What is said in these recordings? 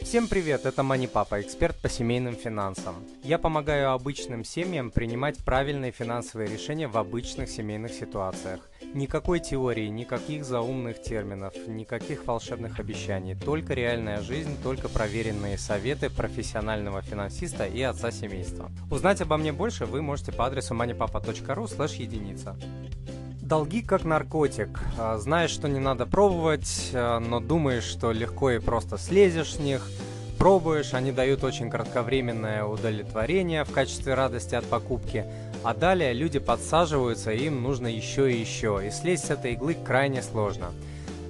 Всем привет, это Мани Папа, эксперт по семейным финансам. Я помогаю обычным семьям принимать правильные финансовые решения в обычных семейных ситуациях. Никакой теории, никаких заумных терминов, никаких волшебных обещаний, только реальная жизнь, только проверенные советы профессионального финансиста и отца семейства. Узнать обо мне больше вы можете по адресу moneypapa.ru слэш единица. Долги как наркотик. А, знаешь, что не надо пробовать, а, но думаешь, что легко и просто слезешь с них. Пробуешь, они дают очень кратковременное удовлетворение в качестве радости от покупки, а далее люди подсаживаются, и им нужно еще и еще, и слезть с этой иглы крайне сложно.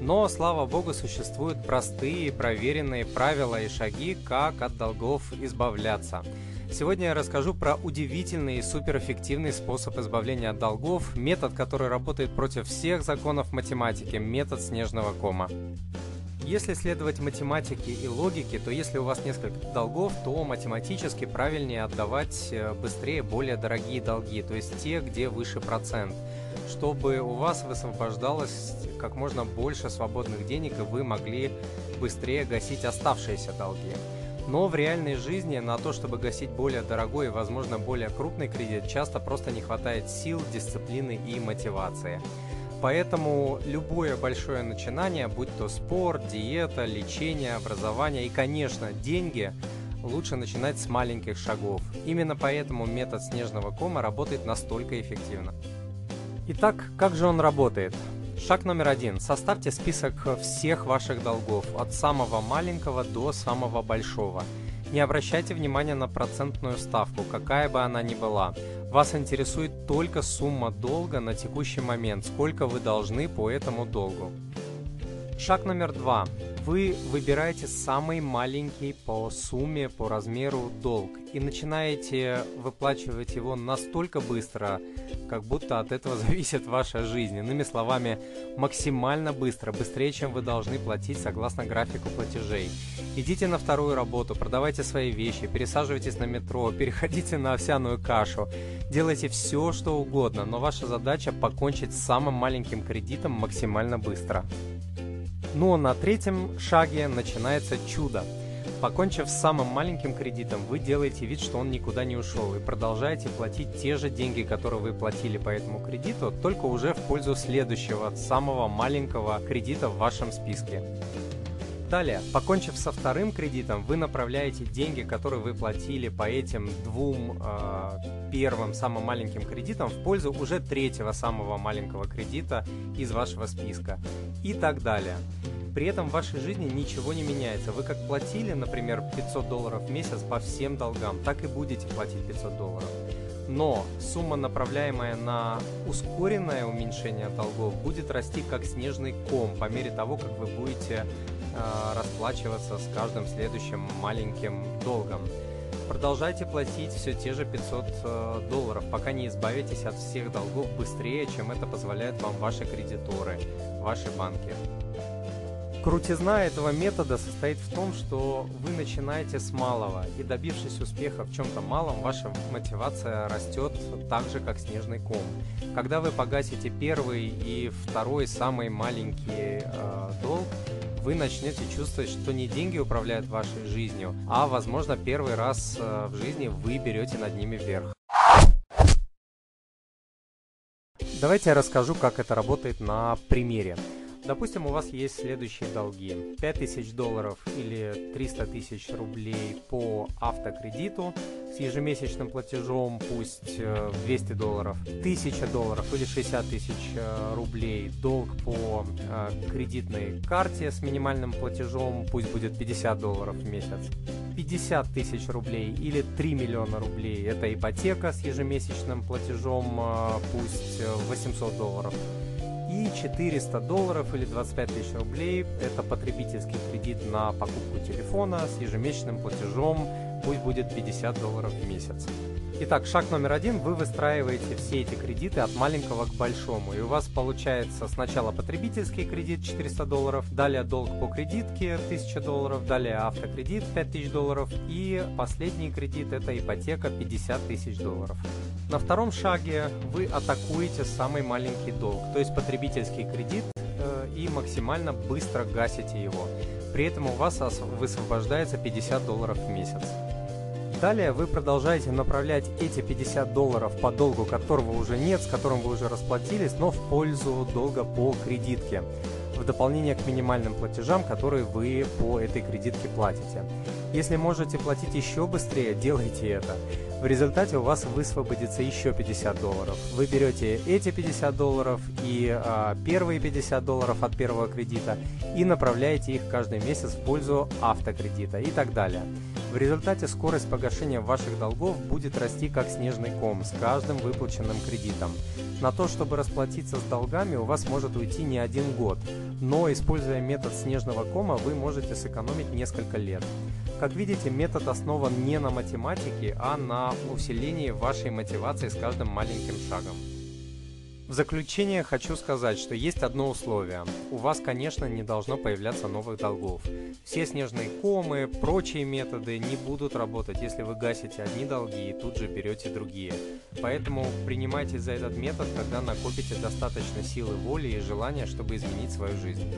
Но, слава богу, существуют простые, проверенные правила и шаги, как от долгов избавляться – Сегодня я расскажу про удивительный и суперэффективный способ избавления от долгов, метод, который работает против всех законов математики, метод снежного кома. Если следовать математике и логике, то если у вас несколько долгов, то математически правильнее отдавать э, быстрее более дорогие долги, то есть те, где выше процент, чтобы у вас высвобождалось как можно больше свободных денег и вы могли быстрее гасить оставшиеся долги. Но в реальной жизни на то, чтобы гасить более дорогой и, возможно, более крупный кредит, часто просто не хватает сил, дисциплины и мотивации. Поэтому любое большое начинание, будь то спорт, диета, лечение, образование и, конечно, деньги, лучше начинать с маленьких шагов. Именно поэтому метод снежного кома работает настолько эффективно. Итак, как же он работает? Шаг номер один. Составьте список всех ваших долгов, от самого маленького до самого большого. Не обращайте внимания на процентную ставку, какая бы она ни была. Вас интересует только сумма долга на текущий момент, сколько вы должны по этому долгу. Шаг номер два. Вы выбираете самый маленький по сумме, по размеру долг и начинаете выплачивать его настолько быстро, как будто от этого зависит ваша жизнь. Иными словами, максимально быстро, быстрее, чем вы должны платить согласно графику платежей. Идите на вторую работу, продавайте свои вещи, пересаживайтесь на метро, переходите на овсяную кашу. Делайте все, что угодно, но ваша задача покончить с самым маленьким кредитом максимально быстро. Но на третьем шаге начинается чудо. Покончив с самым маленьким кредитом, вы делаете вид, что он никуда не ушел и продолжаете платить те же деньги, которые вы платили по этому кредиту, только уже в пользу следующего, самого маленького кредита в вашем списке. Далее, покончив со вторым кредитом, вы направляете деньги, которые вы платили по этим двум э, первым самым маленьким кредитам в пользу уже третьего самого маленького кредита из вашего списка и так далее. При этом в вашей жизни ничего не меняется. Вы как платили, например, 500 долларов в месяц по всем долгам, так и будете платить 500 долларов. Но сумма, направляемая на ускоренное уменьшение долгов, будет расти как снежный ком по мере того, как вы будете Э, расплачиваться с каждым следующим маленьким долгом. Продолжайте платить все те же 500 э, долларов, пока не избавитесь от всех долгов быстрее, чем это позволяют вам ваши кредиторы, ваши банки. Крутизна этого метода состоит в том, что вы начинаете с малого, и добившись успеха в чем-то малом, ваша мотивация растет так же, как снежный ком. Когда вы погасите первый и второй самый маленький э, долг, вы начнете чувствовать, что не деньги управляют вашей жизнью, а, возможно, первый раз э, в жизни вы берете над ними вверх. Давайте я расскажу, как это работает на примере. Допустим, у вас есть следующие долги. 5000 долларов или 300 тысяч рублей по автокредиту ежемесячным платежом, пусть 200 э, долларов, 1000 долларов или 60 тысяч э, рублей. Долг по э, кредитной карте с минимальным платежом, пусть будет 50 долларов в месяц. 50 тысяч рублей или 3 миллиона рублей – это ипотека с ежемесячным платежом, пусть 800 долларов. И 400 долларов или 25 тысяч рублей – это потребительский кредит на покупку телефона с ежемесячным платежом, пусть будет 50 долларов в месяц. Итак, шаг номер один. Вы выстраиваете все эти кредиты от маленького к большому. И у вас получается сначала потребительский кредит 400 долларов, далее долг по кредитке 1000 долларов, далее автокредит 5000 долларов и последний кредит это ипотека 50 тысяч долларов. На втором шаге вы атакуете самый маленький долг, то есть потребительский кредит и максимально быстро гасите его. При этом у вас высвобождается 50 долларов в месяц. Далее вы продолжаете направлять эти 50 долларов по долгу, которого уже нет, с которым вы уже расплатились, но в пользу долга по кредитке в дополнение к минимальным платежам, которые вы по этой кредитке платите. Если можете платить еще быстрее, делайте это. В результате у вас высвободится еще 50 долларов. Вы берете эти 50 долларов и а, первые 50 долларов от первого кредита и направляете их каждый месяц в пользу автокредита и так далее. В результате скорость погашения ваших долгов будет расти как снежный ком с каждым выплаченным кредитом. На то, чтобы расплатиться с долгами, у вас может уйти не один год, но используя метод снежного кома, вы можете сэкономить несколько лет. Как видите, метод основан не на математике, а на усилении вашей мотивации с каждым маленьким шагом. В заключение хочу сказать, что есть одно условие. У вас, конечно, не должно появляться новых долгов. Все снежные комы, прочие методы не будут работать, если вы гасите одни долги и тут же берете другие. Поэтому принимайте за этот метод, когда накопите достаточно силы воли и желания, чтобы изменить свою жизнь.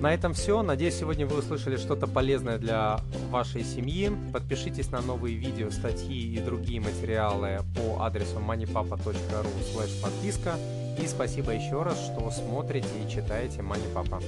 На этом все. Надеюсь, сегодня вы услышали что-то полезное для вашей семьи. Подпишитесь на новые видео, статьи и другие материалы по адресу moneypapa.ru подписка. И спасибо еще раз, что смотрите и читаете Money Papa.